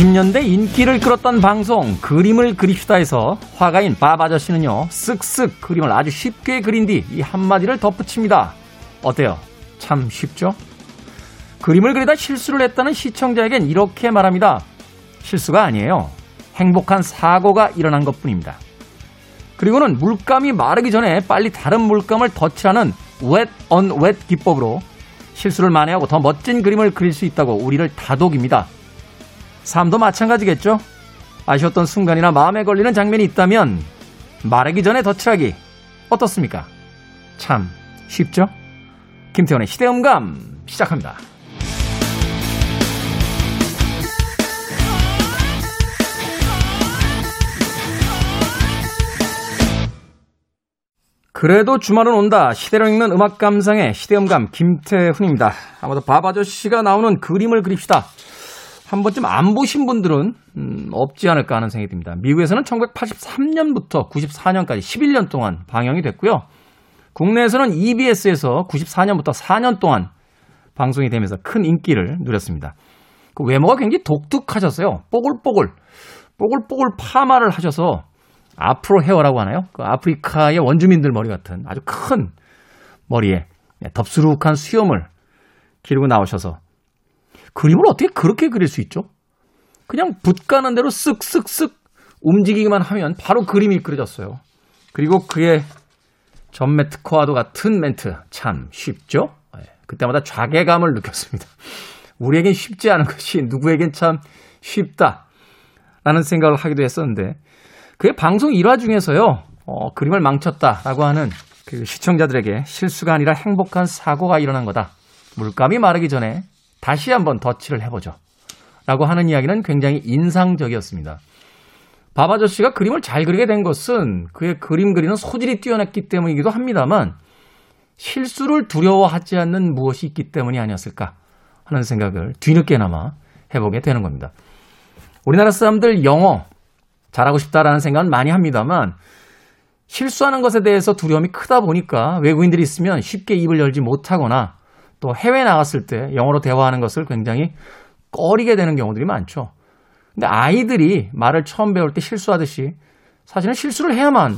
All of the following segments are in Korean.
90년대 인기를 끌었던 방송 그림을 그립시다에서 화가인 밥 아저씨는요 쓱쓱 그림을 아주 쉽게 그린 뒤 이 한마디를 덧붙입니다. 어때요? 참 쉽죠? 그림을 그리다 실수를 했다는 시청자에겐 이렇게 말합니다. 실수가 아니에요. 행복한 사고가 일어난 것 뿐입니다. 그리고는 물감이 마르기 전에 빨리 다른 물감을 덧칠하는 wet on 기법으로 실수를 만회하고 더 멋진 그림을 그릴 수 있다고 우리를 다독입니다. 삶도 마찬가지겠죠? 아쉬웠던 순간이나 마음에 걸리는 장면이 있다면 말하기 전에 덧칠하기 어떻습니까? 참 쉽죠? 김태원의 시대음감 시작합니다. 그래도 주말은 온다. 시대로 읽는 음악 감상의 시대음감 김태훈입니다. 아마도 밥 아저씨가 나오는 그림을 그립시다. 한 번쯤 안 보신 분들은 음, 없지 않을까 하는 생각이 듭니다. 미국에서는 1983년부터 94년까지 11년 동안 방영이 됐고요. 국내에서는 EBS에서 94년부터 4년 동안 방송이 되면서 큰 인기를 누렸습니다. 그 외모가 굉장히 독특하셨어요. 뽀글뽀글, 뽀글뽀글 파마를 하셔서 아프로 헤어라고 하나요? 그 아프리카의 원주민들 머리 같은 아주 큰 머리에 덥수룩한 수염을 기르고 나오셔서 그림을 어떻게 그렇게 그릴 수 있죠? 그냥 붓 가는 대로 쓱쓱쓱 움직이기만 하면 바로 그림이 그려졌어요. 그리고 그의 전매 특허와도 같은 멘트 참 쉽죠? 예, 그때마다 좌괴감을 느꼈습니다. 우리에겐 쉽지 않은 것이 누구에겐 참 쉽다. 라는 생각을 하기도 했었는데 그의 방송 일화 중에서요, 어, 그림을 망쳤다라고 하는 그 시청자들에게 실수가 아니라 행복한 사고가 일어난 거다. 물감이 마르기 전에 다시 한번 덧칠을 해보죠. 라고 하는 이야기는 굉장히 인상적이었습니다. 밥 아저씨가 그림을 잘 그리게 된 것은 그의 그림 그리는 소질이 뛰어났기 때문이기도 합니다만 실수를 두려워하지 않는 무엇이 있기 때문이 아니었을까 하는 생각을 뒤늦게나마 해보게 되는 겁니다. 우리나라 사람들 영어 잘하고 싶다라는 생각은 많이 합니다만 실수하는 것에 대해서 두려움이 크다 보니까 외국인들이 있으면 쉽게 입을 열지 못하거나 또 해외 나갔을 때 영어로 대화하는 것을 굉장히 꺼리게 되는 경우들이 많죠. 근데 아이들이 말을 처음 배울 때 실수하듯이 사실은 실수를 해야만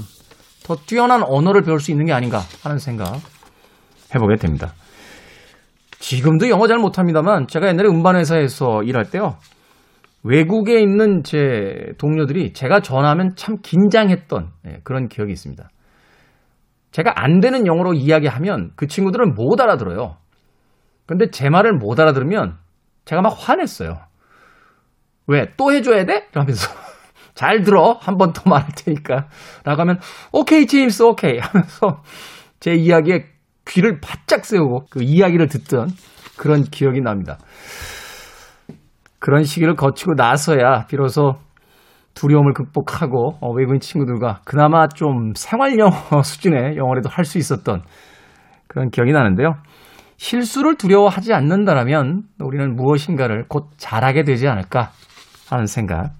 더 뛰어난 언어를 배울 수 있는 게 아닌가 하는 생각 해보게 됩니다. 지금도 영어 잘 못합니다만 제가 옛날에 음반회사에서 일할 때요. 외국에 있는 제 동료들이 제가 전하면 참 긴장했던 네, 그런 기억이 있습니다. 제가 안 되는 영어로 이야기하면 그 친구들은 못 알아들어요. 근데 제 말을 못 알아들으면 제가 막 화냈어요. 왜? 또 해줘야 돼? 이러면서. 잘 들어. 한 번 더 말할 테니까. 라고 하면, 오케이, 제임스, 오케이. 하면서 제 이야기에 귀를 바짝 세우고 그 이야기를 듣던 그런 기억이 납니다. 그런 시기를 거치고 나서야 비로소 두려움을 극복하고 어, 외국인 친구들과 그나마 좀 생활 영어 수준의 영어라도 할 수 있었던 그런 기억이 나는데요. 실수를 두려워하지 않는다면 우리는 무엇인가를 곧 잘하게 되지 않을까 하는 생각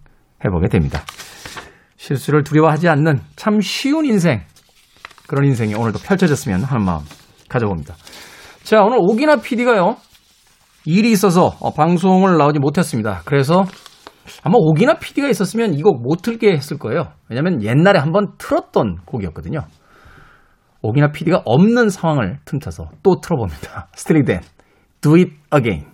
해보게 됩니다. 실수를 두려워하지 않는 참 쉬운 인생 그런 인생이 오늘도 펼쳐졌으면 하는 마음 가져봅니다. 자 오늘 오기나 PD가요 일이 있어서 어, 방송을 나오지 못했습니다. 그래서 아마 오기나 PD가 있었으면 이 곡 못 틀게 했을 거예요. 왜냐하면 옛날에 한번 틀었던 곡이었거든요. 오기나 PD가 없는 상황을 틈타서 또 틀어봅니다. 스트리덴, Do It Again.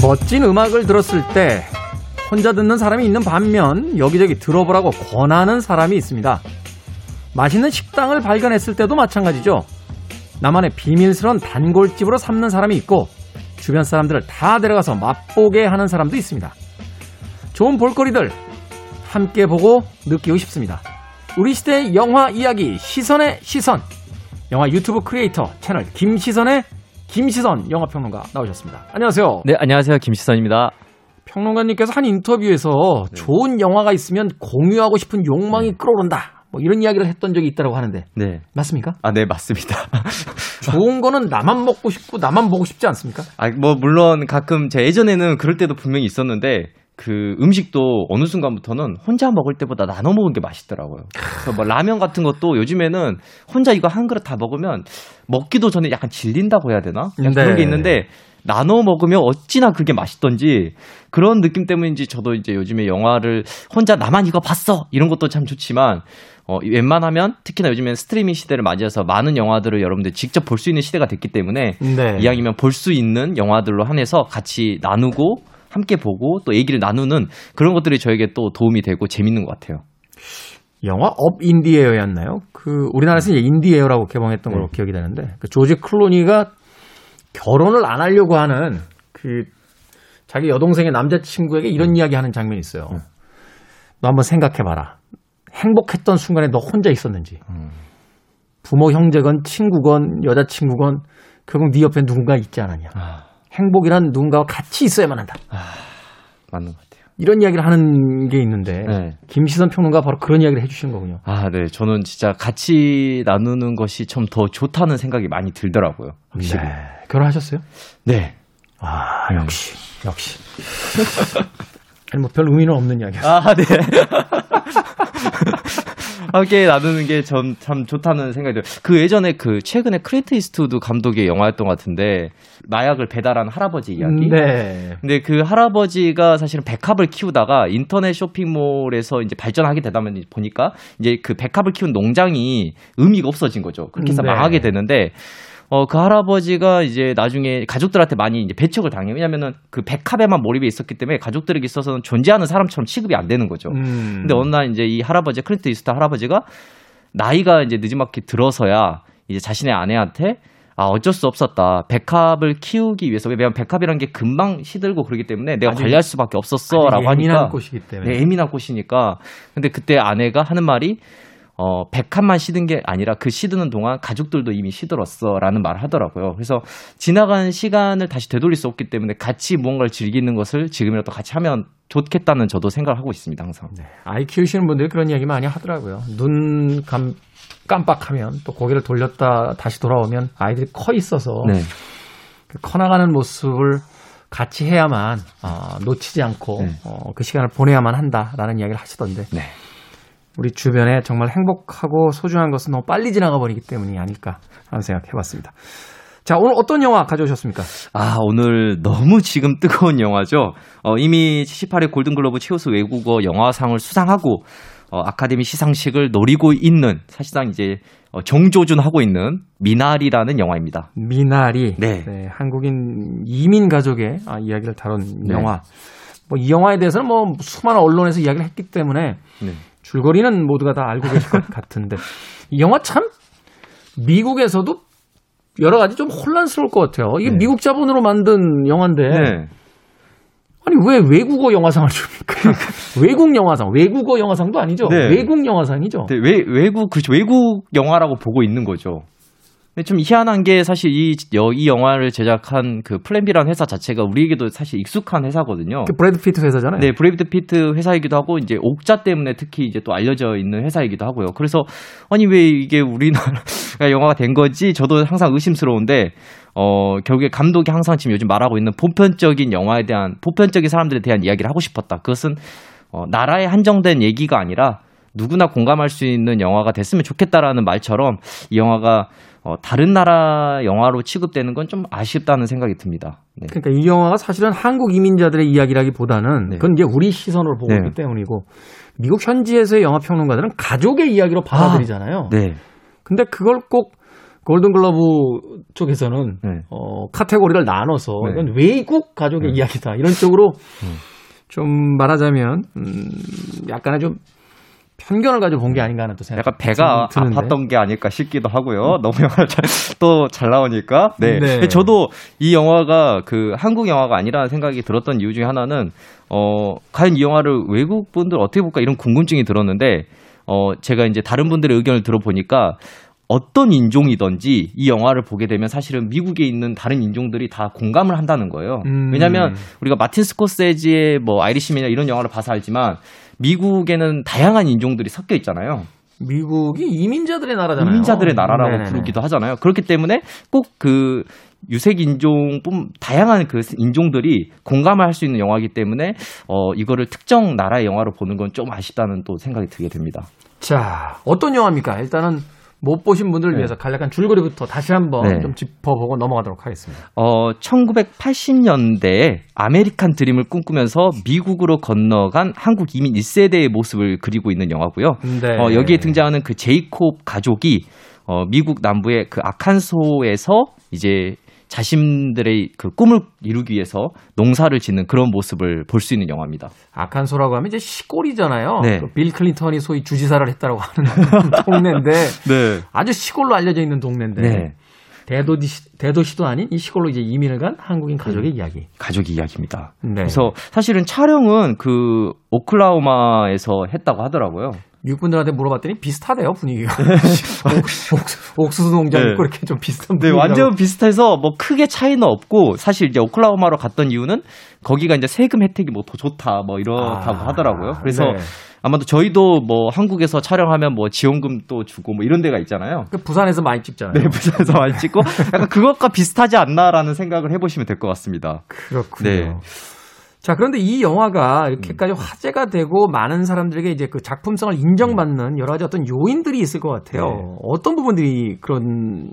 멋진 음악을 들었을 때 혼자 듣는 사람이 있는 반면 여기저기 들어보라고 권하는 사람이 있습니다. 맛있는 식당을 발견했을 때도 마찬가지죠. 나만의 비밀스러운 단골집으로 삼는 사람이 있고 주변 사람들을 다 데려가서 맛보게 하는 사람도 있습니다. 좋은 볼거리들 함께 보고 느끼고 싶습니다. 우리 시대의 영화 이야기 시선의 시선 영화 유튜브 크리에이터 채널 김시선의 김시선 영화평론가 나오셨습니다. 안녕하세요. 네, 안녕하세요. 김시선입니다. 평론가님께서 한 인터뷰에서 네. 좋은 영화가 있으면 공유하고 싶은 욕망이 네. 끌어오른다. 뭐 이런 이야기를 했던 적이 있다고 하는데. 네. 맞습니까? 아, 네, 맞습니다. 좋은 거는 나만 먹고 싶고 나만 보고 싶지 않습니까? 아, 뭐 물론 가끔 제 예전에는 그럴 때도 분명히 있었는데 그 음식도 어느 순간부터는 혼자 먹을 때보다 나눠 먹은 게 맛있더라고요. 그래서 뭐 라면 같은 것도 요즘에는 혼자 이거 한 그릇 다 먹으면 먹기도 전에 약간 질린다고 해야 되나? 네. 그런 게 있는데 나눠 먹으면 어찌나 그게 맛있던지 그런 느낌 때문인지 저도 이제 요즘에 영화를 혼자 나만 이거 봤어 이런 것도 참 좋지만 어, 웬만하면 특히나 요즘엔 스트리밍 시대를 맞이해서 많은 영화들을 여러분들 직접 볼 수 있는 시대가 됐기 때문에 네. 이왕이면 볼 수 있는 영화들로 한해서 같이 나누고 함께 보고 또 얘기를 나누는 그런 것들이 저에게 또 도움이 되고 재밌는 것 같아요. 영화 Up in the Air였나요? 그 우리나라에서 이제 In the Air라고 개봉했던 걸로 네. 기억이 되는데 그 조지 클루니가 결혼을 안 하려고 하는 그 자기 여동생의 남자친구에게 이런 이야기 하는 장면이 있어요. 너 한번 생각해 봐라. 행복했던 순간에 너 혼자 있었는지. 부모 형제건 친구건 여자친구건 결국 네 옆에 누군가 있지 않았냐. 아, 행복이란 누군가와 같이 있어야만 한다. 맞는 것 같아요. 이런 이야기를 하는 게 있는데 네. 김시선 평론가 바로 그런 이야기를 해주시는 거군요. 아, 네. 저는 진짜 같이 나누는 것이 좀더 좋다는 생각이 많이 들더라고요. 확실히. 네. 결혼하셨어요? 네. 아 역시 역시. 아니 뭐 별 의미는 없는 이야기였어요. 아, 네. 함께 나누는 게 전 참 좋다는 생각이 들어요. 그 예전에 그 최근에 클린트 이스트우드 감독의 영화였던 것 같은데 마약을 배달한 할아버지 이야기. 네. 근데 그 할아버지가 사실은 백합을 키우다가 인터넷 쇼핑몰에서 이제 발전하게 되다 보니까 이제 그 백합을 키운 농장이 의미가 없어진 거죠. 그렇게 해서 네. 망하게 되는데 어, 그 할아버지가 이제 나중에 가족들한테 많이 이제 배척을 당해요. 왜냐면은 그 백합에만 몰입해 있었기 때문에 가족들에게 있어서는 존재하는 사람처럼 취급이 안 되는 거죠. 음. 근데 어느 날 이제 이 할아버지 클린트 이스트 할아버지가 나이가 이제 늦지막히 들어서야 이제 자신의 아내한테 아 어쩔 수 없었다 백합을 키우기 위해서 왜냐면 백합이라는 게 금방 시들고 그러기 때문에 내가 아주- 관리할 수밖에 없었어라고 아주 예민한 하니까 꽃이기 때문에. 네, 예민한 꽃이니까 근데 그때 아내가 하는 말이 어, 백합만 시든 게 아니라 그 시드는 동안 가족들도 이미 시들었어 라는 말을 하더라고요. 그래서 지나간 시간을 다시 되돌릴 수 없기 때문에 같이 무언가를 즐기는 것을 지금이라도 같이 하면 좋겠다는 저도 생각을 하고 있습니다, 항상. 네. 아이 키우시는 분들이 그런 이야기 많이 하더라고요. 눈 감, 깜빡하면 또 고개를 돌렸다 다시 돌아오면 아이들이 커 있어서 네. 그 커나가는 모습을 같이 해야만 어, 놓치지 않고 네. 어, 그 시간을 보내야만 한다라는 이야기를 하시던데 네. 우리 주변에 정말 행복하고 소중한 것은 너무 빨리 지나가 버리기 때문이 아닐까 하는 생각 해봤습니다. 자 오늘 어떤 영화 가져오셨습니까? 아, 오늘 너무 지금 뜨거운 영화죠. 어, 이미 78회 골든글로브 최우수 외국어 영화상을 수상하고 어, 아카데미 시상식을 노리고 있는 사실상 이제 어, 정조준 하고 있는 미나리라는 영화입니다. 미나리 네. 한국인 이민 가족의 아, 이야기를 다룬 네. 영화. 뭐 이 영화에 대해서는 뭐 수많은 언론에서 이야기를 했기 때문에 네. 줄거리는 모두가 다 알고 계실 것 같은데 이 영화 참 미국에서도 여러 가지 좀 혼란스러울 것 같아요. 이게 네. 미국 자본으로 만든 영화인데 네. 아니 왜 외국어 영화상을 줍니까? 외국 영화상, 외국어 영화상도 아니죠. 네. 외국 영화상이죠. 네, 외, 외국, 그렇죠. 외국 영화라고 보고 있는 거죠. 좀 희한한 게 사실 이, 여- 이 영화를 제작한 그 플랜비라는 회사 자체가 우리에게도 사실 익숙한 회사거든요. 그 브래드 피트 회사잖아요. 네, 브래드 피트 회사이기도 하고 이제 옥자 때문에 특히 이제 또 알려져 있는 회사이기도 하고요. 그래서 아니 왜 이게 우리나라 영화가 된 거지? 저도 항상 의심스러운데 어 결국에 감독이 항상 지금 요즘 말하고 있는 보편적인 영화에 대한 보편적인 사람들에 대한 이야기를 하고 싶었다. 그것은 어 나라에 한정된 얘기가 아니라 누구나 공감할 수 있는 영화가 됐으면 좋겠다라는 말처럼 이 영화가 어, 다른 나라 영화로 취급되는 건 좀 아쉽다는 생각이 듭니다. 네. 그러니까 이 영화가 사실은 한국 이민자들의 이야기라기보다는 네. 그건 이제 우리 시선으로 보고 네. 있기 때문이고 미국 현지에서의 영화 평론가들은 가족의 이야기로 받아들이잖아요. 네. 근데 그걸 꼭 골든글러브 쪽에서는 네. 어, 카테고리를 나눠서 네. 이건 외국 가족의 네. 이야기다 이런 쪽으로 음. 좀 말하자면 음, 약간의 좀 편견을 가지고 본 게 아닌가 하는 또 생각. 약간 배가. 아팠던 게 아닐까 싶기도 하고요. 너무 영화를 또잘 나오니까. 네. 네. 저도 이 영화가 그 한국 영화가 아니라는 생각이 들었던 이유 중에 하나는 어 과연 이 영화를 외국 분들 어떻게 볼까 이런 궁금증이 들었는데 어 제가 이제 다른 분들의 의견을 들어보니까 어떤 인종이든지 이 영화를 보게 되면 사실은 미국에 있는 다른 인종들이 다 공감을 한다는 거예요. 음. 왜냐하면 우리가 마틴 스코세지의 뭐 아이리시맨이나 이런 영화를 봐서 알지만 미국에는 다양한 인종들이 섞여 있잖아요. 미국이 이민자들의 나라잖아요. 이민자들의 나라라고 네네네. 부르기도 하잖아요. 그렇기 때문에 꼭그 유색 인종뿐 다양한 그 인종들이 공감을 할 수 있는 영화이기 때문에 어 이거를 특정 나라의 영화로 보는 건 좀 아쉽다는 또 생각이 들게 됩니다. 자, 어떤 영화입니까? 일단은 못 보신 분들을 네. 위해서 간략한 줄거리부터 다시 한번 네. 좀 짚어보고 넘어가도록 하겠습니다. 어 1980년대에 아메리칸 드림을 꿈꾸면서 미국으로 건너간 한국 이민 1세대의 모습을 그리고 있는 영화고요. 네. 어, 여기에 등장하는 그 제이콥 가족이 어, 미국 남부의 그 아칸소에서 이제 자신들의 그 꿈을 이루기 위해서 농사를 짓는 그런 모습을 볼 수 있는 영화입니다. 아칸소라고 하면 이제 시골이잖아요. 네. 그빌 클린턴이 소위 주지사를 했다라고 하는 동네인데 네. 아주 시골로 알려져 있는 동네인데 네. 대도시, 대도시도 아닌 이 시골로 이제 이민을 간 한국인 가족의 이야기. 가족 이야기입니다. 네. 그래서 사실은 촬영은 그 오클라호마에서 했다고 하더라고요. 미국 분들한테 물어봤더니 비슷하대요 분위기가. 옥- 옥수수 농장 네. 있고 이렇게 좀 비슷한 네. 완전 비슷해서 뭐 크게 차이는 없고 사실 이제 오클라호마로 갔던 이유는 거기가 이제 세금 혜택이 뭐 더 좋다 뭐 이렇다고 아, 하더라고요. 그래서 네. 아마도 저희도 뭐 한국에서 촬영하면 뭐 지원금 또 주고 뭐 이런 데가 있잖아요. 그 부산에서 많이 찍잖아요. 네, 부산에서 많이 찍고 약간 그것과 비슷하지 않나라는 생각을 해보시면 될 것 같습니다. 그렇군요. 네. 자, 그런데 이 영화가 이렇게까지 화제가 되고 많은 사람들에게 이제 그 작품성을 인정받는 여러 가지 어떤 요인들이 있을 것 같아요. 네. 어떤 부분들이 그런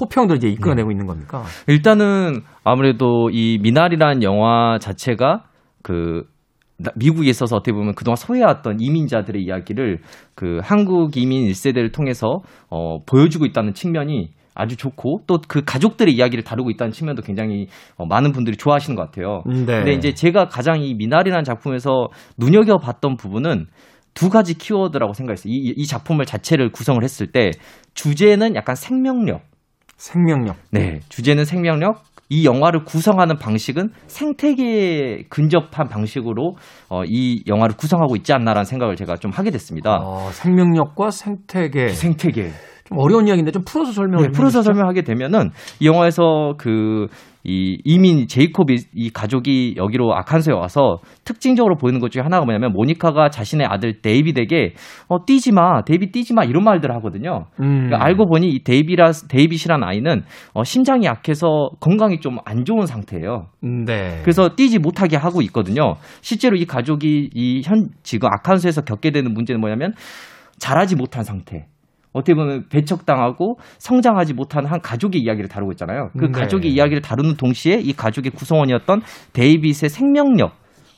호평들을 이제 이끌어내고 있는 겁니까? 일단은 아무래도 이 미나리라는 영화 자체가 그 나- 미국에 있어서 어떻게 보면 그동안 소외해왔던 이민자들의 이야기를 그 한국 이민 1세대를 통해서 어, 보여주고 있다는 측면이 아주 좋고 또 그 가족들의 이야기를 다루고 있다는 측면도 굉장히 어, 많은 분들이 좋아하시는 것 같아요. 네. 근데 이제 제가 가장 이 미나리라는 작품에서 눈여겨봤던 부분은 두 가지 키워드라고 생각했어요. 이, 이 작품을 자체를 구성을 했을 때 주제는 약간 생명력, 생명력. 네, 주제는 생명력. 이 영화를 구성하는 방식은 생태계에 근접한 방식으로 어, 이 영화를 구성하고 있지 않나라는 생각을 제가 좀 하게 됐습니다. 어, 생명력과 생태계. 생태계. 좀 어려운 이야기인데 좀 풀어서 설명을 네, 풀어서 설명하게 되면은 이 영화에서 그 이 이민 제이콥이 이 가족이 여기로 아칸소에 와서 특징적으로 보이는 것 중에 하나가 뭐냐면 모니카가 자신의 아들 데이빗에게 어 뛰지 마, 데이빗 뛰지 마 이런 말들을 하거든요. 음. 그러니까 알고 보니 이 데이비라 데이빗이란 아이는 어, 심장이 약해서 건강이 좀 안 좋은 상태예요. 네. 그래서 뛰지 못하게 하고 있거든요. 실제로 이 가족이 이 현 지금 아칸소에서 겪게 되는 문제는 뭐냐면 자라지 못한 상태. 어떻게 보면 배척당하고 성장하지 못한 한 가족의 이야기를 다루고 있잖아요. 그 네. 가족의 이야기를 다루는 동시에 이 가족의 구성원이었던 데이빗의 생명력.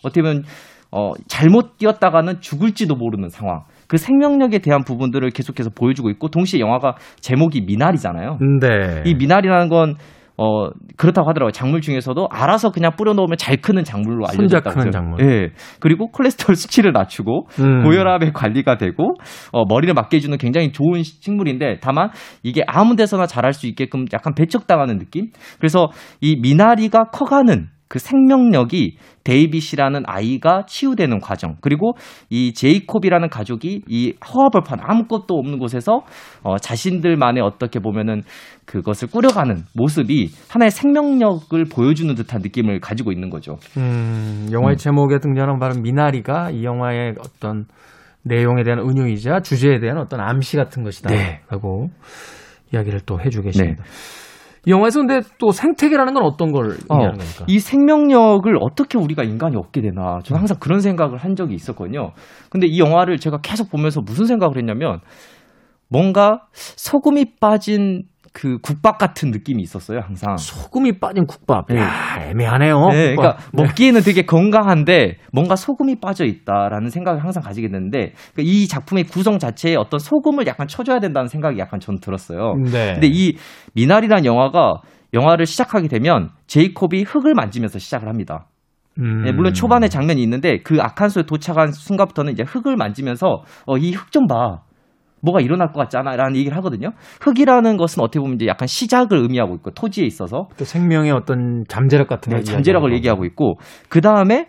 어떻게 보면 어, 잘못 뛰었다가는 죽을지도 모르는 상황. 그 생명력에 대한 부분들을 계속해서 보여주고 있고 동시에 영화가 제목이 미나리잖아요. 네. 이 미나리라는 건 어, 그렇다고 하더라고요. 작물 중에서도 알아서 그냥 뿌려놓으면 잘 크는 작물로 있다고. 크는. 작물. 예. 그리고 콜레스테롤 수치를 낮추고 음. 고혈압의 관리가 되고 어, 머리를 맑게 해주는 굉장히 좋은 시- 식물인데 다만 이게 아무 데서나 자랄 수 있게끔 약간 배척당하는 느낌. 그래서 이 미나리가 커가는 그 생명력이 데이빗이라는 아이가 치유되는 과정 그리고 이 제이콥이라는 가족이 이 허허벌판 아무것도 없는 곳에서 어, 자신들만의 어떻게 보면은 그것을 꾸려가는 모습이 하나의 생명력을 보여주는 듯한 느낌을 가지고 있는 거죠. 음, 영화의 제목에 등장하는 바로 미나리가 이 영화의 어떤 내용에 대한 은유이자 주제에 대한 어떤 암시 같은 것이다. 네. 라고 이야기를 또 해주고 계십니다. 이 영화에서 근데 또 생태계라는 건 어떤 걸 의미하는 겁니까? 이 생명력을 어떻게 우리가 인간이 얻게 되나 저는 항상 그런 생각을 한 적이 있었거든요. 근데 이 영화를 제가 계속 보면서 무슨 생각을 했냐면 뭔가 소금이 빠진 그 국밥 같은 느낌이 있었어요, 항상. 소금이 빠진 국밥. 네. 야, 애매하네요. 네, 국밥. 그러니까 먹기에는 되게 건강한데 뭔가 소금이 빠져 있다라는 생각을 항상 가지게 되는데 그이 작품의 구성 자체에 어떤 소금을 약간 쳐줘야 된다는 생각이 약간 전 들었어요. 네. 근데 이 미나리란 영화가 영화를 시작하게 되면 제이콥이 흙을 만지면서 시작을 합니다. 음. 네, 물론 초반에 장면이 있는데 그 아칸소에 도착한 순간부터는 이제 흙을 만지면서 어, 이 흙 좀 봐. 뭐가 일어날 것 같지 않아? 라는 얘기를 하거든요. 흙이라는 것은 어떻게 보면 이제 약간 시작을 의미하고 있고 토지에 있어서 또 생명의 어떤 잠재력 같은 네, 걸 잠재력을 얘기하고 있고 그 다음에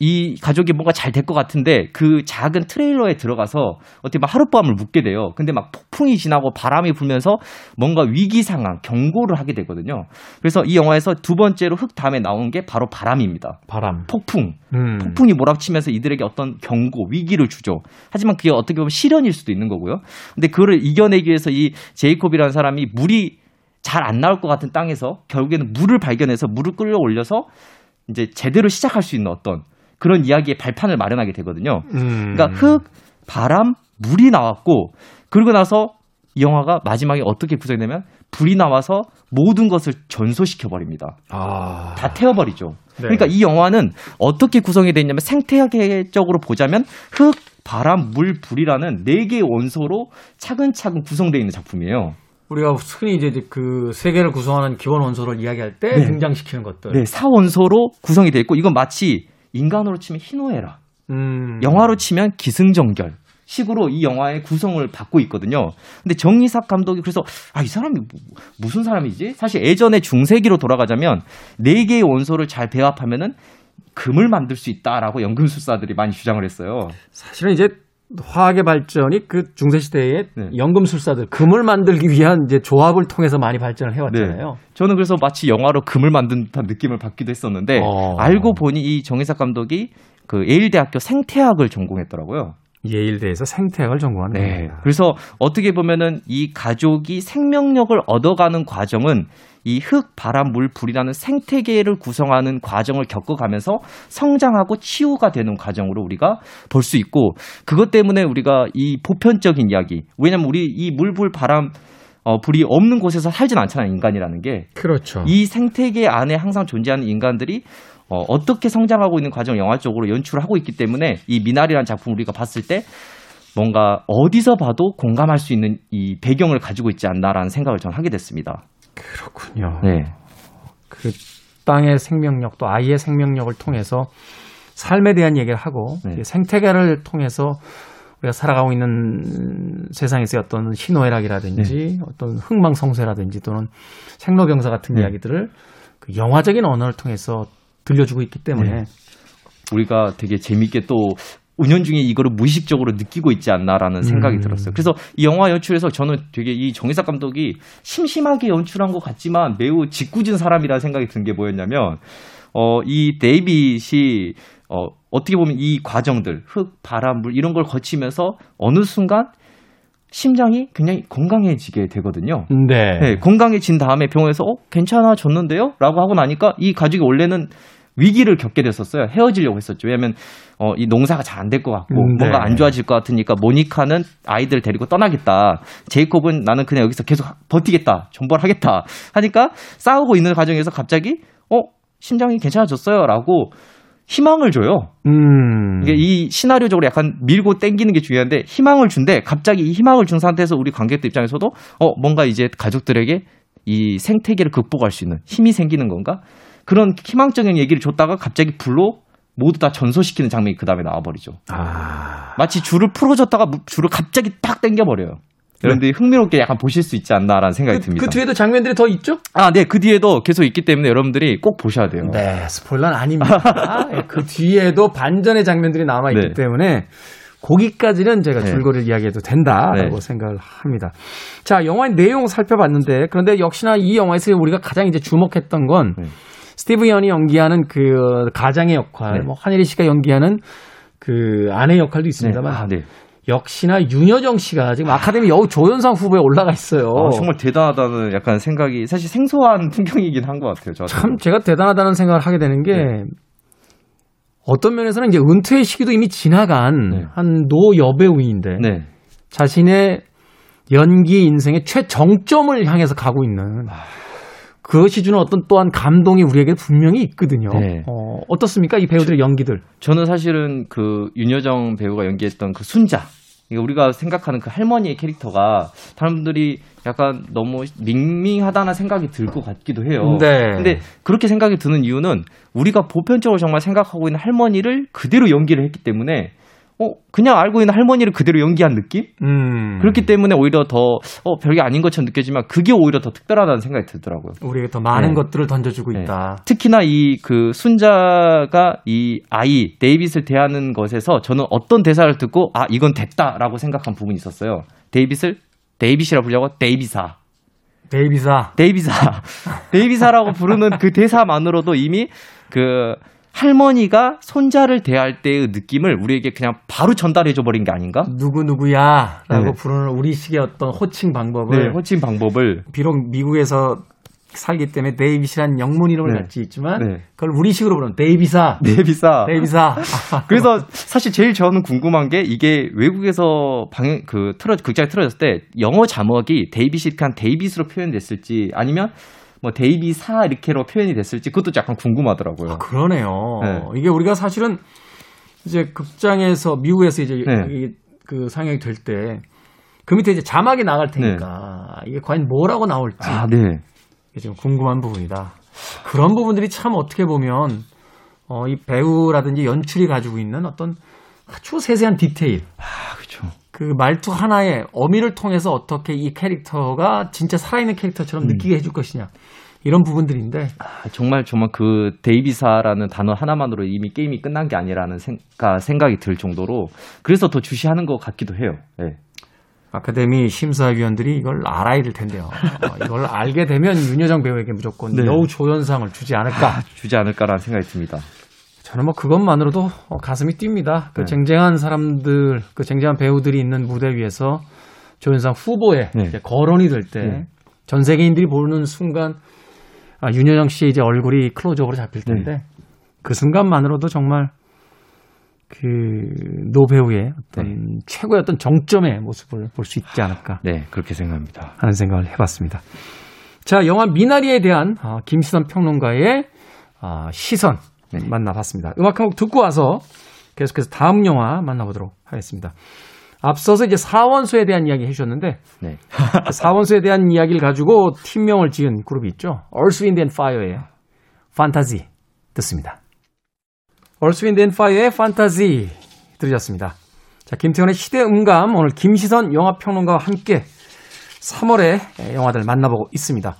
이 가족이 뭔가 잘 될 것 같은데 그 작은 트레일러에 들어가서 어떻게 막 하룻밤을 묵게 돼요. 근데 막 폭풍이 지나고 바람이 불면서 뭔가 위기 상황, 경고를 하게 되거든요. 그래서 이 영화에서 두 번째로 흙 다음에 나온 게 바로 바람입니다. 바람. 폭풍. 음. 폭풍이 몰아치면서 이들에게 어떤 경고, 위기를 주죠. 하지만 그게 어떻게 보면 시련일 수도 있는 거고요. 근데 그거를 이겨내기 위해서 이 제이콥이라는 사람이 물이 잘 안 나올 것 같은 땅에서 결국에는 물을 발견해서 물을 끌어 올려서 이제 제대로 시작할 수 있는 어떤 그런 이야기의 발판을 마련하게 되거든요. 음. 그러니까 흙, 바람, 물이 나왔고 그러고 나서 이 영화가 마지막에 어떻게 구성이 되면 불이 나와서 모든 것을 전소시켜 버립니다. 아. 다 태워 버리죠. 네. 그러니까 이 영화는 어떻게 구성이 되어 있냐면 생태학적으로 보자면 흙, 바람, 물, 불이라는 네 개의 원소로 차근차근 구성되어 있는 작품이에요. 우리가 흔히 이제 그 세계를 구성하는 기본 원소를 이야기할 때 네. 등장시키는 것들. 네, 사원소로 구성이 되어 있고 이건 마치 인간으로 치면 희노애라, 음. 영화로 치면 기승전결. 식으로 이 영화의 구성을 받고 있거든요. 근데 정이삭 감독이 그래서 아 이 사람이 뭐- 무슨 사람이지? 사실 예전에 중세기로 돌아가자면 네 개의 원소를 잘 배합하면은 금을 만들 수 있다라고 연금술사들이 많이 주장을 했어요. 사실은 이제 화학의 발전이 그 중세 시대에 네. 연금술사들 금을 만들기 위한 이제 조합을 통해서 많이 발전을 해왔잖아요. 저는 그래서 마치 영화로 금을 만든 듯한 느낌을 받기도 했었는데 어. 알고 보니 이 정의삭 감독이 그 예일대학교 생태학을 전공했더라고요. 예일대에서 생태학을 전공한 네. 겁니다. 그래서 어떻게 보면은 이 가족이 생명력을 얻어가는 과정은 이 흙, 바람, 물, 불이라는 생태계를 구성하는 과정을 겪어가면서 성장하고 치유가 되는 과정으로 우리가 볼 수 있고 그것 때문에 우리가 이 보편적인 이야기 왜냐면 우리 이 물, 불, 바람 어, 불이 없는 곳에서 살진 않잖아요, 인간이라는 게. 그렇죠. 이 생태계 안에 항상 존재하는 인간들이 어, 어떻게 성장하고 있는 과정을 영화적으로 연출을 하고 있기 때문에 이 미나리라는 작품 우리가 봤을 때 뭔가 어디서 봐도 공감할 수 있는 이 배경을 가지고 있지 않나라는 생각을 저는 하게 됐습니다. 그렇군요. 네. 그 땅의 생명력 또 아이의 생명력을 통해서 삶에 대한 얘기를 하고 네. 이 생태계를 통해서 우리가 살아가고 있는 세상에서의 어떤 신호애락이라든지 어떤 흥망성쇠라든지 또는 생로병사 같은 네. 이야기들을 그 영화적인 언어를 통해서 들려주고 있기 때문에 네. 우리가 되게 재밌게 또 은연중에 이거를 무의식적으로 느끼고 있지 않나라는 생각이 음. 들었어요. 그래서 이 영화 연출에서 저는 되게 이 정의삭 감독이 심심하게 연출한 것 같지만 매우 짓궂은 사람이라 생각이 든 게 뭐였냐면 어, 이 데이빗이 어, 어떻게 보면 이 과정들, 흙, 바람, 물 이런 걸 거치면서 어느 순간 심장이 굉장히 건강해지게 되거든요. 네. 네, 건강해진 다음에 병원에서 어 괜찮아졌는데요? 라고 하고 나니까 이 가족이 원래는 위기를 겪게 됐었어요. 헤어지려고 했었죠. 왜냐하면 어, 이 농사가 잘 안 될 것 같고 음, 네. 뭔가 안 좋아질 것 같으니까 모니카는 아이들 데리고 떠나겠다. 제이콥은 나는 그냥 여기서 계속 버티겠다. 존버하겠다. 하니까 싸우고 있는 과정에서 갑자기 어 심장이 괜찮아졌어요라고 희망을 줘요. 음. 이게 이 시나리오적으로 약간 밀고 땡기는 게 중요한데 희망을 준데 갑자기 이 희망을 준 상태에서 우리 관객들 입장에서도 어 뭔가 이제 가족들에게 이 생태계를 극복할 수 있는 힘이 생기는 건가 그런 희망적인 얘기를 줬다가 갑자기 불로 모두 다 전소시키는 장면이 그 다음에 나와버리죠. 아. 마치 줄을 풀어줬다가 무- 줄을 갑자기 딱 당겨버려요. 여러분들이 흥미롭게 약간 보실 수 있지 않나라는 생각이 그, 듭니다. 그 뒤에도 장면들이 더 있죠? 아, 네, 그 뒤에도 계속 있기 때문에 여러분들이 꼭 보셔야 돼요. 네, 스포일러는 아닙니다. 예, 그 뒤에도 반전의 장면들이 남아있기 네. 때문에 거기까지는 제가 네. 줄거리를 이야기해도 된다라고 네. 생각을 합니다. 자, 영화의 내용 살펴봤는데 그런데 역시나 이 영화에서 우리가 가장 이제 주목했던 건 네. 스티브 연이 연기하는 그 가장의 역할, 네. 뭐 한예리 씨가 연기하는 그 아내 역할도 네. 있습니다만 아, 네. 역시나 윤여정 씨가 지금 아카데미 여우 조연상 후보에 올라가 있어요. 아, 정말 대단하다는 약간 생각이 사실 생소한 풍경이긴 한 것 같아요. 저한테. 참 제가 대단하다는 생각을 하게 되는 게 네. 어떤 면에서는 이제 은퇴의 시기도 이미 지나간 네. 한노 여배우인데 네. 자신의 연기 인생의 최정점을 향해서 가고 있는 아. 그것이 주는 어떤 또한 감동이 우리에게 분명히 있거든요. 네. 어, 어떻습니까? 이 배우들의 연기들. 저는 사실은 그 윤여정 배우가 연기했던 그 순자. 이게 우리가 생각하는 그 할머니의 캐릭터가 분들이 약간 너무 밍밍하다는 생각이 들 것 같기도 해요. 네. 근데 그렇게 생각이 드는 이유는 우리가 보편적으로 정말 생각하고 있는 할머니를 그대로 연기를 했기 때문에 어, 그냥 알고 있는 할머니를 그대로 연기한 느낌? 음. 그렇기 때문에 오히려 더, 어, 별게 아닌 것처럼 느껴지만 그게 오히려 더 특별하다는 생각이 들더라고요. 우리에게 더 많은 네. 것들을 던져주고 네. 있다. 특히나 이 그 순자가 이 아이 데이빗을 대하는 것에서 저는 어떤 대사를 듣고 아 이건 됐다라고 생각한 부분이 있었어요. 데이빗을 데이빗이라 부르려고 데이빗아 데이빗아. 데이빗아 데이빗아라고 부르는 그 대사만으로도 이미 그 할머니가 손자를 대할 때의 느낌을 우리에게 그냥 바로 전달해 줘 버린 게 아닌가? 누구 누구야라고 네. 부르는 우리식의 어떤 호칭 방법을 네, 호칭 방법을 비록 미국에서 살기 때문에 데이빗이라는 영문 이름을 네. 갖지 있지만 네. 그걸 우리식으로 부르는 데이빗아. 데이빗아 데이빗아. 그래서 사실 제일 저는 궁금한 게 이게 외국에서 방영 그 틀어 극장에 틀어졌을 때 영어 자막이 데이빗이 그냥 데이빗으로 표현됐을지 아니면 뭐 데이비사 이렇게로 표현이 됐을지 그것도 약간 궁금하더라고요. 아, 그러네요. 네. 이게 우리가 사실은 이제 극장에서 미국에서 이제 네. 그 상영이 될 때 그 밑에 이제 자막이 나갈 테니까 이게 과연 뭐라고 나올지 아, 네. 이게 좀 궁금한 부분이다. 그런 부분들이 참 어떻게 보면 어, 이 배우라든지 연출이 가지고 있는 어떤 아주 세세한 디테일, 아, 그렇죠. 그 말투 하나에 어미를 통해서 어떻게 이 캐릭터가 진짜 살아있는 캐릭터처럼 음. 느끼게 해줄 것이냐 이런 부분들인데 아, 정말 정말 그 데이비사라는 단어 하나만으로 이미 게임이 끝난 게 아니라는 생각, 생각이 들 정도로 그래서 더 주시하는 것 같기도 해요. 네. 아카데미 심사위원들이 이걸 알아야 될 텐데요. 어, 이걸 알게 되면 윤여정 배우에게 무조건 네. 여우 조연상을 주지 않을까. 주지 않을까라는 생각이 듭니다. 저는 뭐 그것만으로도 어, 가슴이 뜁니다. 그 네. 쟁쟁한 사람들, 그 쟁쟁한 배우들이 있는 무대 위에서 조연상 후보에 네. 거론이 될 때전 네. 세계인들이 보는 순간 아, 윤여정 씨의 이제 얼굴이 클로즈업으로 잡힐 네. 텐데 그 순간만으로도 정말 그 노 배우의 어떤 최고의 어떤 정점의 모습을 볼 수 있지 않을까 네, 그렇게 생각합니다. 하는 생각을 해봤습니다. 자, 영화 미나리에 대한 아, 김시선 평론가의 아, 시선 네. 만나봤습니다. 음악 한 곡 듣고 와서 계속해서 다음 영화 만나보도록 하겠습니다. 앞서서 이제 사원소에 대한 이야기 해주셨는데 네. 그 사원소에 대한 이야기를 가지고 팀명을 지은 그룹이 있죠. Earth, Wind and Fire의 판타지 듣습니다. Earth, Wind and Fire의 판타지 들으셨습니다. 자, 김태원의 시대 음감 오늘 김시선 영화평론가와 함께 3월에 영화들 만나보고 있습니다.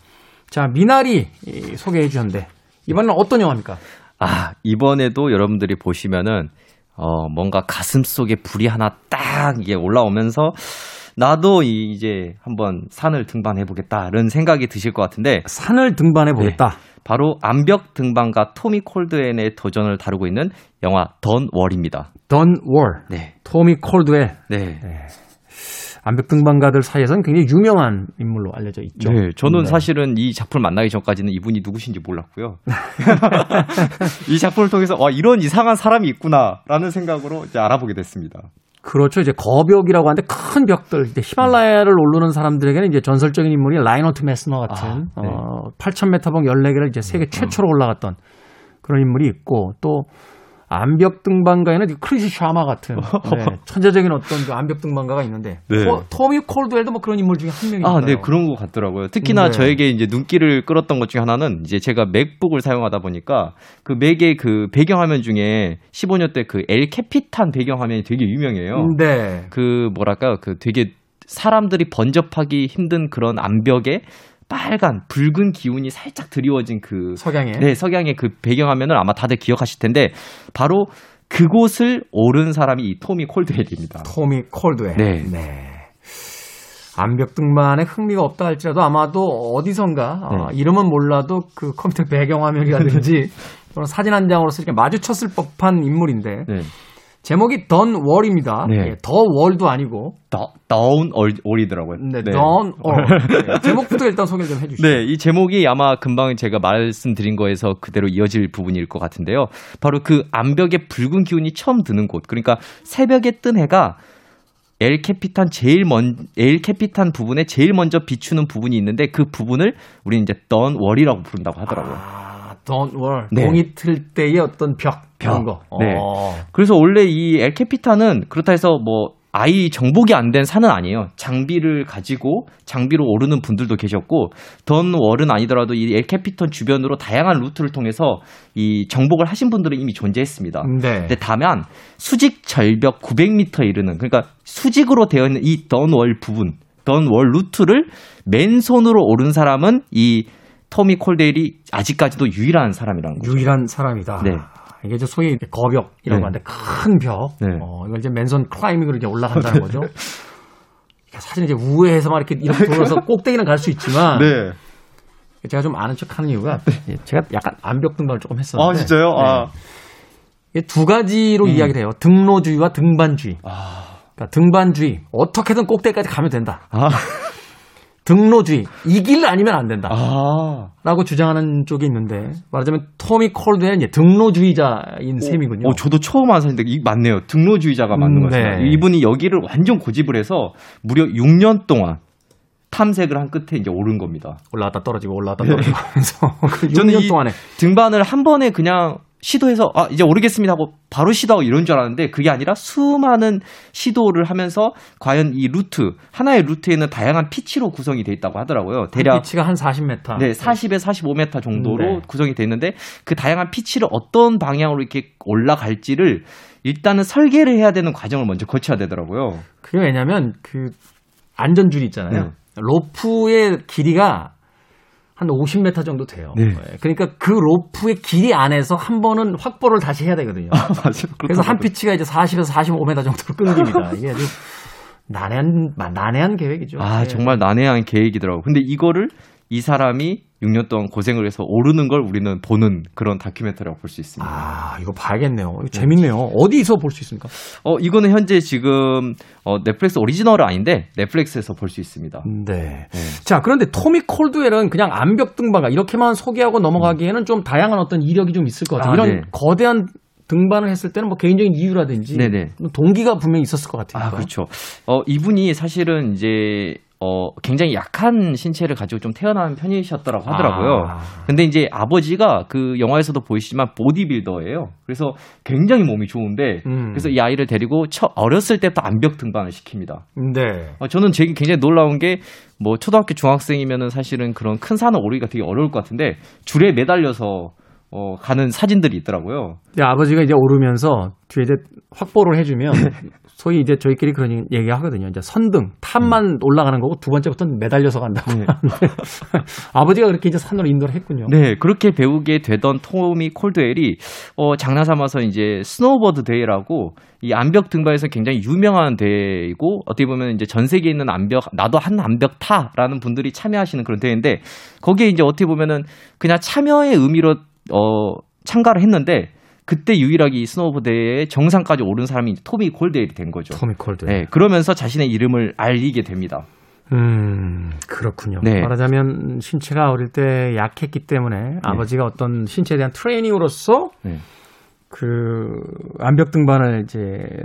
자, 미나리 이, 소개해 주셨는데 이번에는 어떤 영화입니까? 아, 이번에도 여러분들이 보시면은, 어, 뭔가 가슴 속에 불이 하나 딱 이게 올라오면서, 나도 이- 이제 한번 산을 등반해 보겠다는 생각이 드실 것 같은데, 산을 등반해 보겠다. 바로 암벽 등반가 토미 콜드앤의 도전을 다루고 있는 영화 던 월입니다. 던 월, 네. 토미 콜드웰 네. 암벽 등반가들 사이에서는 굉장히 유명한 인물로 알려져 있죠. 네, 저는 네. 사실은 이 작품을 만나기 전까지는 이분이 누구신지 몰랐고요. 이 작품을 통해서 와 이런 이상한 사람이 있구나라는 생각으로 이제 알아보게 됐습니다. 그렇죠. 이제 거벽이라고 하는데 큰 벽들, 이제 히말라야를 오르는 사람들에게는 이제 전설적인 인물이 라인홀트 메스너 같은 아, 네. 어, 8,000m봉 14개를 이제 세계 최초로 올라갔던 그런 인물이 있고 또 암벽 등반가에는 크리스 샤마 같은 네, 천재적인 어떤 그 암벽 등반가가 있는데 네. 토, 토미 콜드웰도 뭐 그런 인물 중에 한 명이니까요. 아, 네, 그런 것 같더라고요. 특히나 네. 저에게 이제 눈길을 끌었던 것 중에 하나는 이제 제가 맥북을 사용하다 보니까 그 맥의 그 배경화면 중에 15년 때 그 엘 캐피탄 배경화면이 되게 유명해요. 네. 그 뭐랄까요, 그 되게 사람들이 번접하기 힘든 그런 암벽에 빨간 붉은 기운이 살짝 드리워진 그 석양에 네, 석양의 그 배경화면을 아마 다들 기억하실 텐데 바로 그곳을 오른 사람이 이 토미 콜드웰입니다. 토미 콜드웰. 네. 암벽 등반에 흥미가 없다 할지라도 아마도 어디선가 어, 네. 이름은 몰라도 그 컴퓨터 배경화면이라든지 또는 사진 한 장으로서 이렇게 마주쳤을 법한 인물인데 네. 제목이 던 월입니다. 네. 예, 더 월도 아니고 더, 다운 올, 올이더라고요. 네, 던 월. 네, 제목부터 일단 소개를 좀 해주시죠. 네, 이 제목이 아마 금방 제가 말씀드린 거에서 그대로 이어질 부분일 것 같은데요. 바로 그 암벽에 붉은 기운이 처음 드는 곳. 그러니까 새벽에 뜬 해가 엘 캐피탄 제일 먼, 엘 캐피탄 부분에 제일 먼저 비추는 부분이 있는데 그 부분을 우리는 이제 Dawn Wall이라고 부른다고 하더라고요. 아, Dawn Wall. 네. 동이 틀 때의 어떤 벽. 벽. 거. 네. 어. 그래서 원래 이 엘 캐피탄은 그렇다 해서 뭐 아이 정복이 안 된 산은 아니에요. 장비를 가지고 장비로 오르는 분들도 계셨고 Dawn Wall은 아니더라도 이 엘 캐피턴 주변으로 다양한 루트를 통해서 이 정복을 하신 분들은 이미 존재했습니다. 네. 근데 다만 수직 절벽 900m에 이르는 그러니까 수직으로 되어 있는 이 Dawn Wall 부분, Dawn Wall 루트를 맨손으로 오른 사람은 이 토미 콜드웰이 아직까지도 유일한 사람이라는 거죠. 유일한 사람이다. 네. 이게 이제 소위 거벽이라고 네. 하는데 큰 벽. 네. 어, 이걸 이제 맨손 클라이밍으로 이제 올라간다는 거죠. 그러니까 사실 이제 우회해서 막 이렇게 이렇게 돌아서 꼭대기는 갈 수 있지만 네. 제가 좀 아는 척하는 이유가 예, 제가 약간 암벽 등반을 조금 했었는데 아 진짜요? 아. 이게 두 가지로 음. 이야기를 해요. 등로주의와 등반주의. 아. 그러니까 등반주의 어떻게든 꼭대기까지 가면 된다. 아. 등로주의 이 길 아니면 안 된다. 아. 라고 주장하는 쪽이 있는데 말하자면 토미 콜드는 등로주의자인 셈이군요. 어, 저도 처음 아는데 이 맞네요. 등로주의자가 맞는 음. 네. 이분이 여기를 완전 고집을 해서 무려 6년 동안 탐색을 한 끝에 이제 오른 겁니다. 올라왔다 떨어지고 올라왔다 떨어지고 하면서 그 네. 저는 6년 이 동안에 등반을 한 번에 그냥 시도해서 아 이제 오르겠습니다 하고 바로 시도하고 이런 줄 알았는데 그게 아니라 수많은 시도를 하면서 과연 이 루트 하나의 루트에는 다양한 피치로 구성이 돼 있다고 하더라고요. 대략 피치가 한 40m. 네, 40에 45m 정도로 네. 구성이 돼 있는데 그 다양한 피치를 어떤 방향으로 이렇게 올라갈지를 일단은 설계를 해야 되는 과정을 먼저 거쳐야 되더라고요. 그게 왜냐면 그 안전줄이 있잖아요. 네. 로프의 길이가 한 50m 정도 돼요. 네. 예, 그러니까 그 로프의 길이 안에서 한 번은 확보를 다시 해야 되거든요. 맞아요. 그래서 한 피치가 이제 40에서 45m 정도로 끊깁니다. 이게 아주 난해한 난해한 계획이죠. 아, 예. 정말 난해한 계획이더라고요. 근데 이거를 이 사람이 6년 동안 고생을 해서 오르는 걸 우리는 보는 그런 다큐멘터리라고 볼 수 있습니다. 아, 이거 봐야겠네요. 이거 재밌네요. 어디서 볼 수 있습니까? 어, 이거는 현재 지금 어, 넷플릭스 오리지널은 아닌데 넷플릭스에서 볼 수 있습니다. 네. 네. 자, 그런데 토미 콜드웰은 그냥 암벽 등반가 이렇게만 소개하고 넘어가기에는 좀 다양한 어떤 이력이 좀 있을 것 같아요. 아, 이런 네. 거대한 등반을 했을 때는 뭐 개인적인 이유라든지 네네. 동기가 분명히 있었을 것 같아요. 아, 그렇죠. 어, 이분이 사실은 이제 어, 굉장히 약한 신체를 가지고 좀 태어난 편이셨더라고 하더라고요. 아. 근데 이제 아버지가 그 영화에서도 보이시지만 보디빌더예요. 그래서 굉장히 몸이 좋은데 음. 그래서 이 아이를 데리고 처, 어렸을 때부터 암벽 등반을 시킵니다. 네. 어, 저는 되게 굉장히 놀라운 게 뭐 초등학교 중학생이면은 사실은 그런 큰 산을 오르기가 되게 어려울 것 같은데 줄에 매달려서 어, 가는 사진들이 있더라고요. 아버지가 이제 오르면서 뒤에 이제 확보를 해주면 네. 소위 이제 저희끼리 그런 얘기 하거든요. 이제 선등, top만 음. 올라가는 거고 두 번째부터는 매달려서 간다고 하는데 아버지가 그렇게 이제 산으로 인도를 했군요. 네, 그렇게 배우게 되던 토미 콜드웰이 어, 장난 삼아서 이제 스노우보드 대회라고 이 암벽 등반에서 굉장히 유명한 대회이고 어떻게 보면 이제 전 세계에 있는 암벽 나도 한 암벽 타라는 분들이 참여하시는 그런 대회인데 거기에 이제 어떻게 보면은 그냥 참여의 의미로 어 참가를 했는데 그때 유일하게 이 스노우보드 대회의 정상까지 오른 사람이 토미 콜드웰이 된 거죠. 토미 콜드웰. 네, 그러면서 자신의 이름을 알리게 됩니다. 음, 그렇군요. 네. 말하자면 신체가 어릴 때 약했기 때문에 아버지가 어떤 신체에 대한 트레이닝으로서 네. 그 암벽 등반을 이제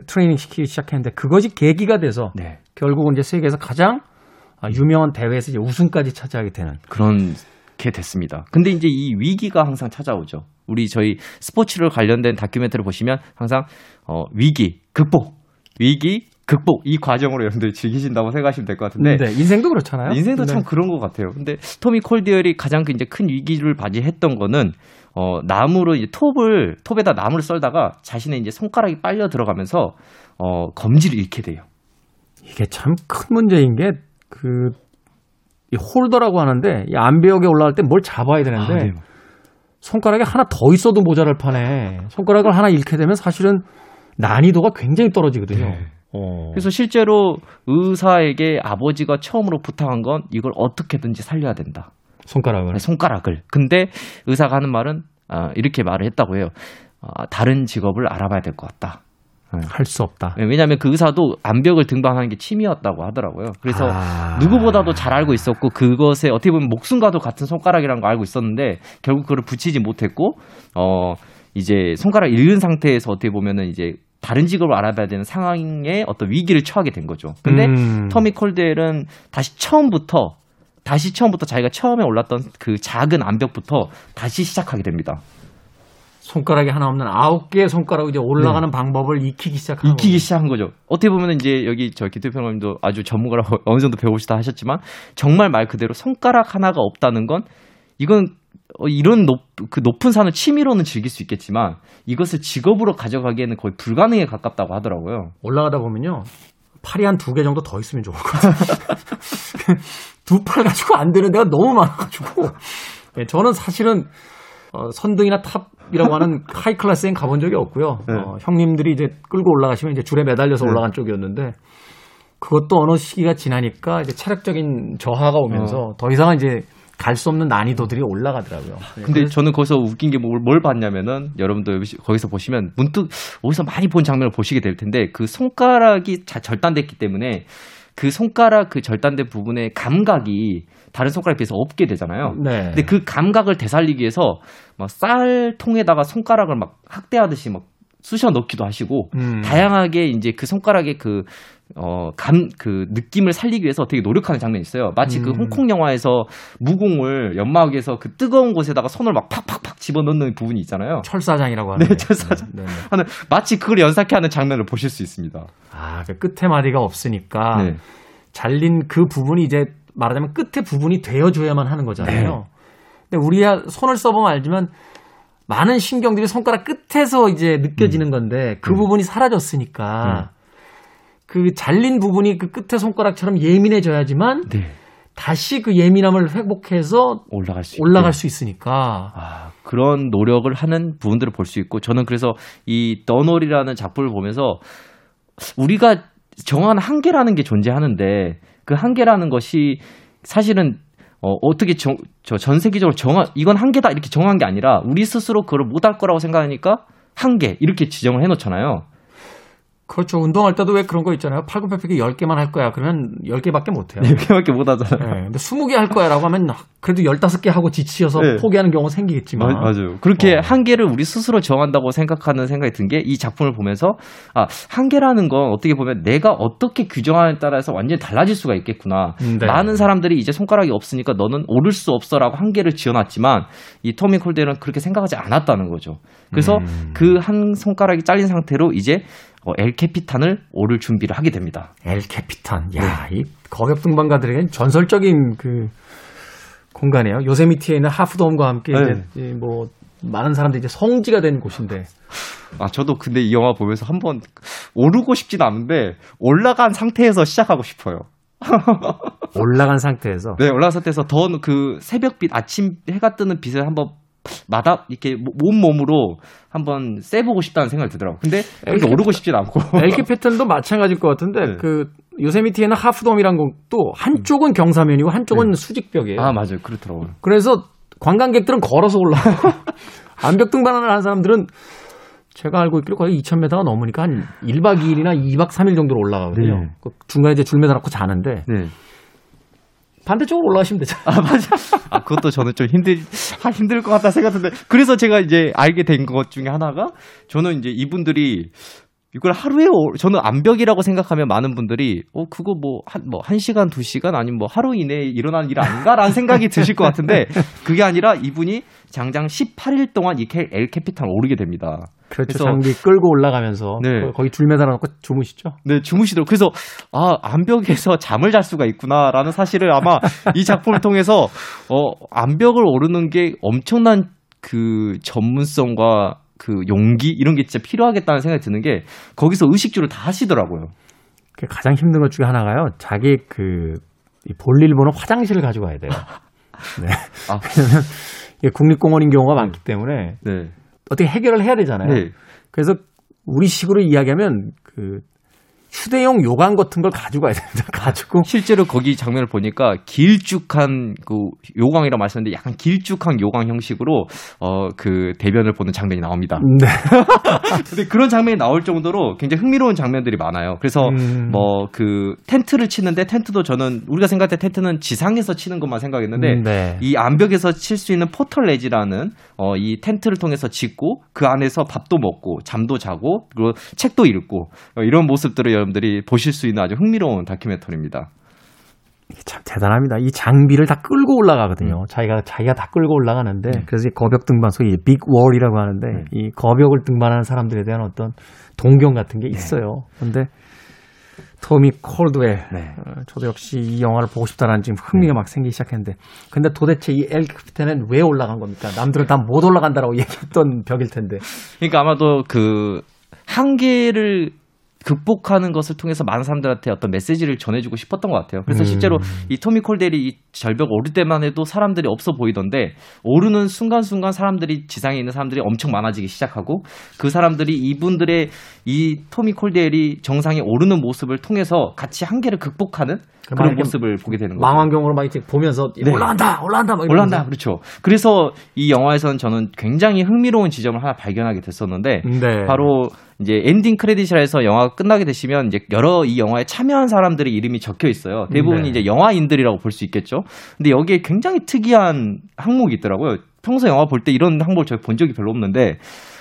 트레이닝 시키기 시작했는데 그것이 계기가 돼서 네. 결국은 이제 세계에서 가장 아, 유명한 대회에서 이제 우승까지 차지하게 되는. 그런 게 됐습니다. 근데 이제 이 위기가 항상 찾아오죠. 우리 저희 스포츠를 관련된 다큐멘터리 보시면 항상 어, 위기, 극복, 위기, 극복 이 과정으로 여러분들이 즐기신다고 생각하시면 될 것 같은데 네, 인생도 그렇잖아요. 인생도 네. 참 그런 것 같아요. 근데 토미 콜디얼이 가장 그 이제 큰 위기를 맞이했던 거는 어, 나무로 이제 톱을 톱에다 나무를 썰다가 자신의 이제 손가락이 빨려 들어가면서 어, 검지를 잃게 돼요. 이게 참 큰 문제인 게그 이 홀더라고 하는데 이 암벽에 올라갈 때 뭘 잡아야 되는데 아, 네. 손가락에 하나 더 있어도 모자랄 판에 손가락을 하나 잃게 되면 사실은 난이도가 굉장히 떨어지거든요. 네. 어. 그래서 실제로 의사에게 아버지가 처음으로 부탁한 건 이걸 어떻게든지 살려야 된다. 손가락을 손가락을. 근데 의사가 하는 말은 아, 이렇게 말을 했다고 해요. 아, 다른 직업을 알아봐야 될 것 같다. 할 수 없다. 왜냐하면 그 의사도 암벽을 등반하는 게 취미였다고 하더라고요. 그래서 아. 누구보다도 잘 알고 있었고 그것에 어떻게 보면 목숨과도 같은 손가락이라는 걸 알고 있었는데 결국 그걸 붙이지 못했고 어 이제 손가락 잃은 상태에서 어떻게 보면은 이제 다른 직업을 알아봐야 되는 상황에 어떤 위기를 처하게 된 거죠. 근데 음. 터미 콜델은 다시 처음부터 다시 처음부터 자기가 처음에 올랐던 그 작은 암벽부터 다시 시작하게 됩니다. 손가락이 하나 없는 아홉 개의 손가락으로 이제 올라가는 방법을 익히기 시작한 익히기 시작한 거죠. 어떻게 보면 이제 여기 저 기태평론님도 아주 전문가라고 어느 정도 배우시다 하셨지만 정말 말 그대로 손가락 하나가 없다는 건 이건 어, 이런 높, 그 높은 산을 취미로는 즐길 수 있겠지만 이것을 직업으로 가져가기에는 거의 불가능에 가깝다고 하더라고요. 올라가다 보면요. 팔이 한 두 개 정도 더 있으면 좋을 것 같아요. 두 팔 가지고 안 되는 데가 너무 많아가지고. 네, 저는 사실은 어, 선등이나 top이라고 하는 high class엔 가본 적이 없고요. 네. 어, 형님들이 이제 끌고 올라가시면 이제 줄에 매달려서 네. 올라간 쪽이었는데 그것도 어느 시기가 지나니까 이제 체력적인 저하가 오면서 더 이상은 이제 갈 수 없는 난이도들이 올라가더라고요. 네, 근데 저는 거기서 웃긴 게 뭘, 뭘 봤냐면은 여러분도 여기- 거기서 보시면 문득 어디서 많이 본 장면을 보시게 될 텐데 그 손가락이 자, 절단됐기 때문에 그 손가락 그 절단된 부분의 감각이 다른 손가락에 비해서 없게 되잖아요. 네. 근데 그 감각을 되살리기 위해서 막 쌀통에다가 손가락을 막 학대하듯이 막 쑤셔 넣기도 하시고 음. 다양하게 이제 그 손가락의 그, 어, 감, 그 느낌을 살리기 위해서 되게 노력하는 장면이 있어요. 마치 그 음. 홍콩 영화에서 무공을 연마하기위해서 그 뜨거운 곳에다가 손을 막 팍팍팍 집어넣는 부분이 있잖아요. 철사장이라고 하는. 네, 철사장. 네, 네. 하는, 마치 그걸 연상케 하는 장면을 보실 수 있습니다. 아, 그 끝에 마디가 없으니까 네. 잘린 그 부분이 이제 말하자면 끝에 부분이 되어줘야만 하는 거잖아요. 네. 근데 우리야 손을 써보면 알지만 많은 신경들이 손가락 끝에서 이제 음. 느껴지는 건데 그 부분이 사라졌으니까 그 잘린 부분이 그 끝에 손가락처럼 예민해져야지만 네. 다시 그 예민함을 회복해서 올라갈 수 올라갈 있게. 수 있으니까 아, 그런 노력을 하는 부분들을 볼 수 있고 저는 그래서 이 더놀이라는 작품을 보면서 우리가 정한 한계라는 게 존재하는데 그 한계라는 것이 사실은 어, 어떻게 정, 저 전 세계적으로 정한 이건 한계다 이렇게 정한 게 아니라 우리 스스로 그걸 못할 거라고 생각하니까 한계 이렇게 지정을 해놓잖아요. 그렇죠. 운동할 때도 왜 그런 거 있잖아요. 팔굽혀펴기 10개만 할 거야. 그러면 10개밖에 못 해요. 이렇게밖에 못 하잖아요. 네, 근데 20개 할 거야라고 하면 그래도 15개 하고 지치셔서 네. 포기하는 경우가 생기겠지만. 마- 맞아요. 그렇게 어. 한계를 우리 스스로 정한다고 생각하는 생각이 든 게 이 작품을 보면서 아 한계라는 건 어떻게 보면 내가 어떻게 규정하느냐에 따라서 완전히 달라질 수가 있겠구나. 음, 네. 많은 사람들이 이제 손가락이 없으니까 너는 오를 수 없어라고 한계를 지어놨지만 이 토미 콜드웰은 그렇게 생각하지 않았다는 거죠. 그래서 음. 그 한 손가락이 잘린 상태로 이제 어, 엘 캐피탄을 오를 준비를 하게 됩니다. 엘 캐피탄. 야, 이 거벽 등반가들에겐 전설적인 그 공간이에요. 요세미티에 있는 하프돔과 함께 네. 이제 이 뭐 많은 사람들이 이제 성지가 된 곳인데 아 저도 근데 이 영화 보면서 한번 오르고 싶진 않은데 올라간 상태에서 시작하고 싶어요. 올라간 상태에서 네, 올라간 상태에서 더 그 새벽빛, 아침 해가 뜨는 빛을 한번 마다 이렇게 온 몸으로 한번 쐬보고 싶다는 생각이 들더라고요. 근데 그렇게 오르고 싶진 않고. 엘 캐피탄도 마찬가지일 것 같은데 네. 그 요세미티에는 하프돔이란 것도 한쪽은 경사면이고 한쪽은 수직벽이에요. 아 맞아요, 그렇더라고요. 그래서 관광객들은 걸어서 올라가고 암벽 등반을 하는 사람들은 제가 알고 있기로 거의 2,000m가 넘으니까 한 1박 2일이나 2박 3일 정도로 올라가거든요. 네. 그 중간에 이제 줄 매달아놓고 자는데 네. 반대쪽으로 올라가시면 되잖아요. 아 맞아. 아 그것도 저는 좀 힘들, 아, 힘들 것 같다 생각했는데 그래서 제가 이제 알게 된 것 중에 하나가 저는 이제 이분들이 이걸 하루에 오- 저는 암벽이라고 생각하면 많은 분들이 어 그거 뭐한뭐한 시간 두 시간 아니면 뭐 하루 이내에 일어나는 일 아닌가라는 생각이 드실 것 같은데 그게 아니라 이분이 장장 18일 동안 이엘 캐피탄 오르게 됩니다. 그렇죠. 그래서- 장비 끌고 올라가면서 네. 거- 거기 줄 매달아놓고 주무시죠. 네, 주무시더라고요. 그래서, 아, 암벽에서 잠을 잘 수가 있구나라는 사실을 아마 이 작품을 통해서, 어, 암벽을 오르는 게 엄청난 그 전문성과 그 용기 이런 게 진짜 필요하겠다는 생각이 드는 게 거기서 의식주를 다 하시더라고요. 그 가장 힘든 것 중에 하나가요. 자기 그이 볼일 보는 화장실을 가지고 가야 돼요. 네. 아. 왜냐면 국립공원인 경우가 많기 때문에 네. 어떻게 해결을 해야 되잖아요. 네. 그래서 우리식으로 이야기하면 그 휴대용 요강 같은 걸 가지고 가야 됩니다. 가지고 실제로 거기 장면을 보니까 길쭉한 그 요강이라고 말씀했는데 약간 길쭉한 요강 형식으로 어 그 대변을 보는 장면이 나옵니다. 네. 근데 그런 장면이 나올 정도로 굉장히 흥미로운 장면들이 많아요. 그래서 음. 뭐그 텐트를 치는데 텐트도 저는 우리가 생각할 때 텐트는 지상에서 치는 것만 생각했는데 음, 네. 이 암벽에서 칠 수 있는 포털 레지라는 어, 이 텐트를 통해서 짓고 그 안에서 밥도 먹고 잠도 자고 그리고 책도 읽고 어, 이런 모습들을 여러분들이 보실 수 있는 아주 흥미로운 다큐멘터리입니다. 참 대단합니다. 이 장비를 다 끌고 올라가거든요. 자기가 자기가 다 끌고 올라가는데 네. 그래서 이 거벽 등반 소위 빅 월이라고 하는데 네. 이 거벽을 등반하는 사람들에 대한 어떤 동경 같은 게 있어요. 그런데 토미 콜드웰 네. 어, 저도 역시 이 영화를 보고 싶다라는 지금 흥미가 막 생기기 시작했는데 근데 도대체 이 엘크프텐은 왜 올라간 겁니까? 남들은 다 못 올라간다라고 얘기했던 벽일 텐데. 그러니까 아마도 그 한계를 극복하는 것을 통해서 많은 사람들한테 어떤 메시지를 전해주고 싶었던 것 같아요. 그래서 음. 실제로 이 토미 콜델이 이 절벽 오를 때만 해도 사람들이 없어 보이던데 오르는 순간순간 사람들이 지상에 있는 사람들이 엄청 많아지기 시작하고 그 사람들이 이분들의 이 토미 콜델이 정상에 오르는 모습을 통해서 같이 한계를 극복하는 그 그런 모습을 보게 되는 거죠. 망원경으로 막 이렇게 보면서 네. 올라간다, 올라간다, 이러면서. 그렇죠. 그래서 이 영화에서는 저는 굉장히 흥미로운 지점을 하나 발견하게 됐었는데 네. 바로 이제 엔딩 크레딧이라 해서 영화가 끝나게 되시면 이제 여러 이 영화에 참여한 사람들의 이름이 적혀 있어요. 대부분이 네. 이제 영화인들이라고 볼 수 있겠죠. 근데 여기에 굉장히 특이한 항목이 있더라고요. 평소 영화 볼 때 이런 항목을 저희 본 적이 별로 없는데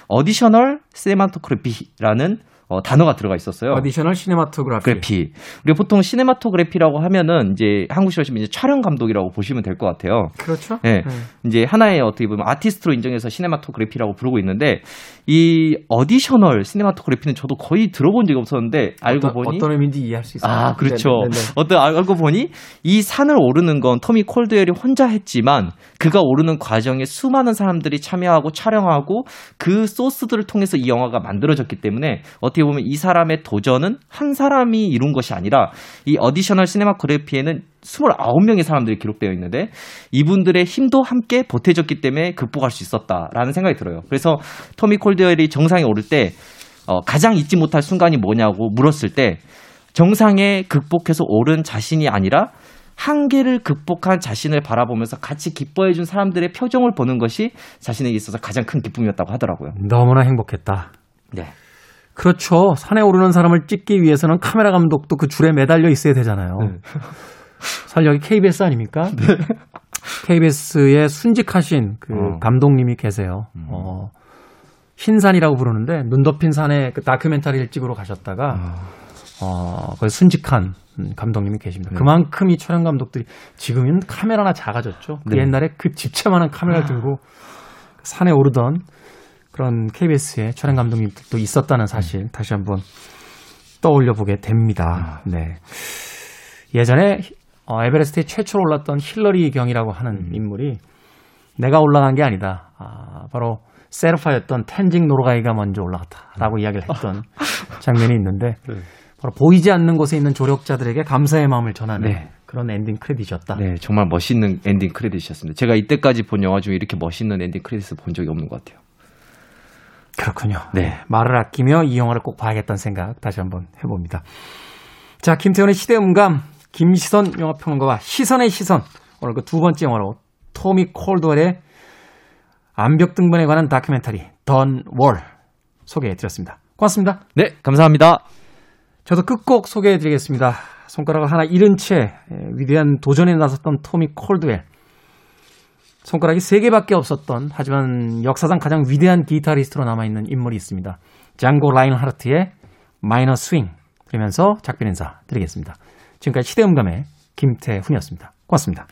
additional cinematography라는 어, 단어가 들어가 있었어요. 어디셔널 시네마토그래피. 그래피. 우리가 보통 시네마토그래피라고 하면은 이제 한국식으로 치면 이제 촬영 감독이라고 보시면 될 것 같아요. 그렇죠. 네. 네. 이제 하나의 어떻게 보면 아티스트로 인정해서 시네마토그래피라고 부르고 있는데 이 어디셔널 시네마토그래피는 저도 거의 들어본 적이 없었는데 알고 어떤, 보니 어떤 의미인지 이해할 수 있어요. 아 그렇죠. 네, 네, 네. 어떤 알고 보니 이 산을 오르는 건 토미 콜드웰이 혼자 했지만 그가 오르는 과정에 수많은 사람들이 참여하고 촬영하고 그 소스들을 통해서 이 영화가 만들어졌기 때문에 어떻게 보면 이 사람의 도전은 한 사람이 이룬 것이 아니라 이 어디셔널 시네마토그래피에는 29명의 사람들이 기록되어 있는데 이분들의 힘도 함께 보태졌기 때문에 극복할 수 있었다라는 생각이 들어요. 그래서 토미 콜드웰이 정상에 오를 때 어, 가장 잊지 못할 순간이 뭐냐고 물었을 때 정상에 극복해서 오른 자신이 아니라 한계를 극복한 자신을 바라보면서 같이 기뻐해 준 사람들의 표정을 보는 것이 자신에게 있어서 가장 큰 기쁨이었다고 하더라고요. 너무나 행복했다. 네. 그렇죠. 산에 오르는 사람을 찍기 위해서는 카메라 감독도 그 줄에 매달려 있어야 되잖아요. 네. 사실 여기 KBS 아닙니까? KBS에 순직하신 그 어. 감독님이 계세요. 어, 흰산이라고 부르는데 눈 덮인 산에 그 다큐멘터리를 찍으러 가셨다가 어, 거기 순직한 음, 감독님이 계십니다. 네. 그만큼 이 촬영 감독들이 지금은 카메라나 작아졌죠. 그 네. 옛날에 그 집채만한 카메라를 들고 산에 오르던 그런 KBS의 촬영 감독님들도 있었다는 사실 다시 한번 떠올려 보게 됩니다. 네. 예전에 어, 에베레스트에 최초로 올랐던 힐러리 경이라고 하는 인물이 내가 올라간 게 아니다. 아, 바로 세르파였던 텐징 노르가이가 먼저 올라갔다라고 이야기를 했던 장면이 있는데 바로 보이지 않는 곳에 있는 조력자들에게 감사의 마음을 전하는 네. 그런 엔딩 크레딧이었다. 네, 정말 멋있는 엔딩 크레딧이었습니다. 제가 이때까지 본 영화 중에 이렇게 멋있는 엔딩 크레딧을 본 적이 없는 것 같아요. 그렇군요. 네. 말을 아끼며 이 영화를 꼭 봐야겠다는 생각 다시 한번 해봅니다. 자, 김태훈의 시대음감, 김시선 영화평론가와 시선의 시선. 오늘 그 두 번째 영화로 토미 콜드웰의 암벽 등반에 관한 다큐멘터리 던 월 소개해 드렸습니다. 고맙습니다. 네, 감사합니다. 저도 끝곡 소개해 드리겠습니다. 손가락을 하나 잃은 채 에, 위대한 도전에 나섰던 토미 콜드웰. 손가락이 세 개밖에 없었던 하지만 역사상 가장 위대한 기타리스트로 남아있는 인물이 있습니다. 장고 라인하르트의 마이너 스윙 들으면서 작별 인사 드리겠습니다. 지금까지 시대음감의 김태훈이었습니다. 고맙습니다.